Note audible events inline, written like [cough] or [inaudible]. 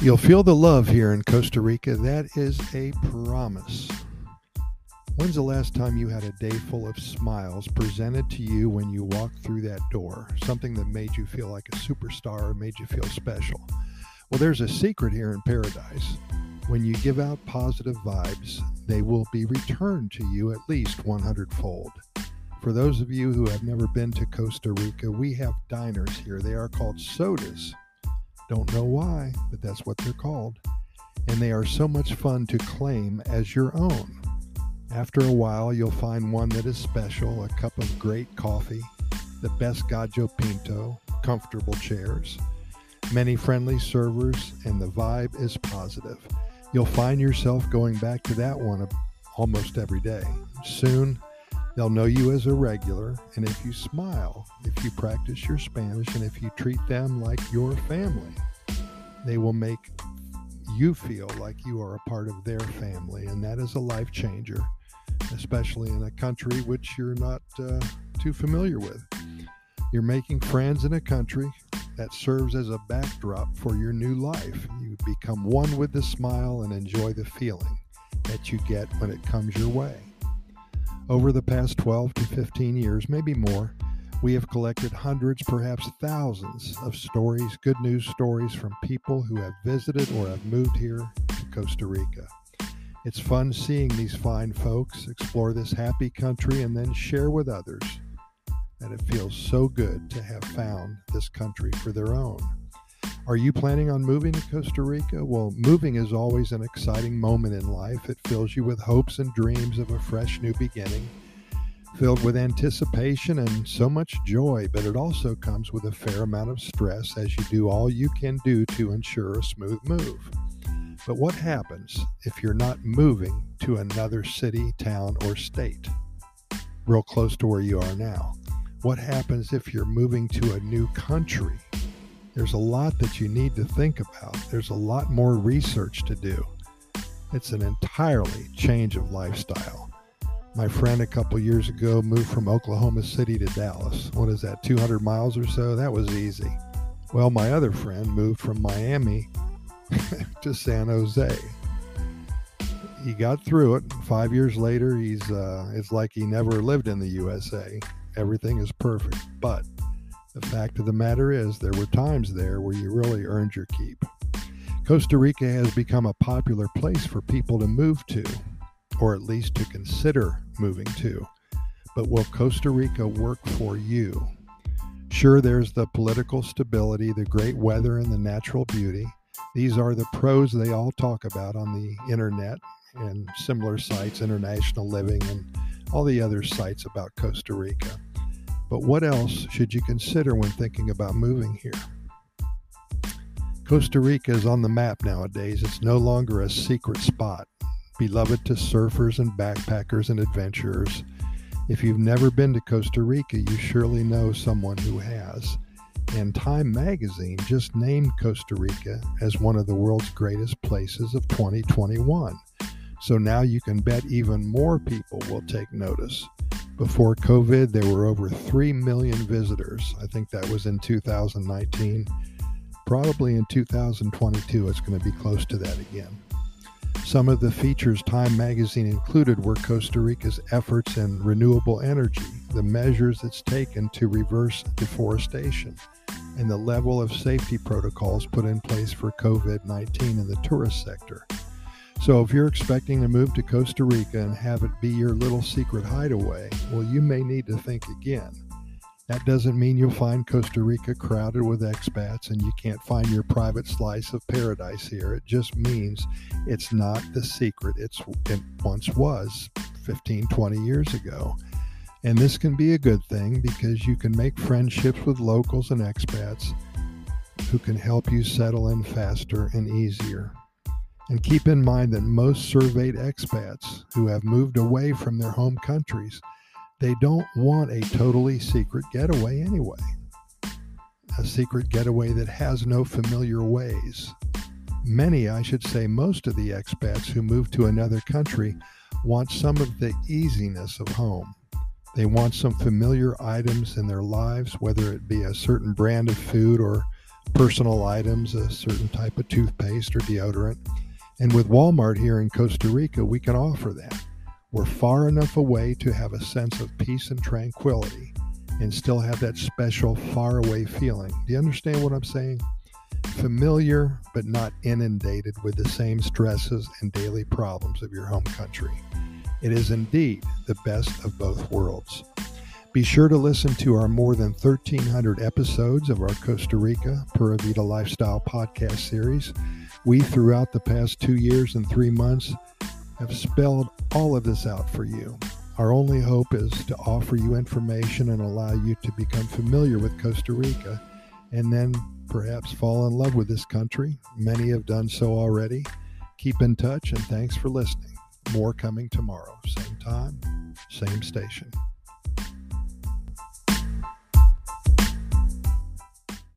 You'll feel the love here in Costa Rica. That is a promise. When's the last time you had a day full of smiles presented to you when you walked through that door? Something that made you feel like a superstar made you feel special? Well, there's a secret here in paradise. When you give out positive vibes, they will be returned to you at least 100 fold. For those of you who have never been to Costa Rica, we have diners here. They are called sodas. Don't know why, but that's what they're called. And they are so much fun to claim as your own. After a while, you'll find one that is special a cup of great coffee, the best Gallo Pinto, comfortable chairs, many friendly servers, and the vibe is positive. You'll find yourself going back to that one almost every day. Soon, they'll know you as a regular, and if you smile, if you practice your Spanish, and if you treat them like your family, they will make you feel like you are a part of their family, and that is a life changer especially in a country which you're not uh, too familiar with. You're making friends in a country that serves as a backdrop for your new life. You become one with the smile and enjoy the feeling that you get when it comes your way. Over the past 12 to 15 years, maybe more, we have collected hundreds, perhaps thousands of stories, good news stories from people who have visited or have moved here to Costa Rica. It's fun seeing these fine folks explore this happy country and then share with others that it feels so good to have found this country for their own. Are you planning on moving to Costa Rica? Well, moving is always an exciting moment in life. It fills you with hopes and dreams of a fresh new beginning, filled with anticipation and so much joy, but it also comes with a fair amount of stress as you do all you can do to ensure a smooth move. But what happens if you're not moving to another city, town, or state real close to where you are now? What happens if you're moving to a new country? There's a lot that you need to think about. There's a lot more research to do. It's an entirely change of lifestyle. My friend a couple years ago moved from Oklahoma City to Dallas. What is that, 200 miles or so? That was easy. Well, my other friend moved from Miami [laughs] to San Jose. He got through it. Five years later, he's uh, it's like he never lived in the USA. Everything is perfect. But the fact of the matter is, there were times there where you really earned your keep. Costa Rica has become a popular place for people to move to, or at least to consider moving to. But will Costa Rica work for you? Sure, there's the political stability, the great weather, and the natural beauty. These are the pros they all talk about on the internet and similar sites, International Living, and all the other sites about Costa Rica. But what else should you consider when thinking about moving here? Costa Rica is on the map nowadays. It's no longer a secret spot, beloved to surfers and backpackers and adventurers. If you've never been to Costa Rica, you surely know someone who has and Time magazine just named Costa Rica as one of the world's greatest places of 2021. So now you can bet even more people will take notice. Before COVID, there were over 3 million visitors. I think that was in 2019. Probably in 2022, it's going to be close to that again. Some of the features Time magazine included were Costa Rica's efforts in renewable energy, the measures it's taken to reverse deforestation, and the level of safety protocols put in place for COVID 19 in the tourist sector. So, if you're expecting to move to Costa Rica and have it be your little secret hideaway, well, you may need to think again. That doesn't mean you'll find Costa Rica crowded with expats and you can't find your private slice of paradise here. It just means it's not the secret it's, it once was 15, 20 years ago. And this can be a good thing because you can make friendships with locals and expats who can help you settle in faster and easier. And keep in mind that most surveyed expats who have moved away from their home countries, they don't want a totally secret getaway anyway. A secret getaway that has no familiar ways. Many, I should say, most of the expats who move to another country want some of the easiness of home. They want some familiar items in their lives, whether it be a certain brand of food or personal items, a certain type of toothpaste or deodorant. And with Walmart here in Costa Rica, we can offer that. We're far enough away to have a sense of peace and tranquility and still have that special far away feeling. Do you understand what I'm saying? Familiar, but not inundated with the same stresses and daily problems of your home country. It is indeed the best of both worlds. Be sure to listen to our more than 1,300 episodes of our Costa Rica Pura Vida Lifestyle podcast series. We, throughout the past two years and three months, have spelled all of this out for you. Our only hope is to offer you information and allow you to become familiar with Costa Rica and then perhaps fall in love with this country. Many have done so already. Keep in touch and thanks for listening. More coming tomorrow. Same time, same station.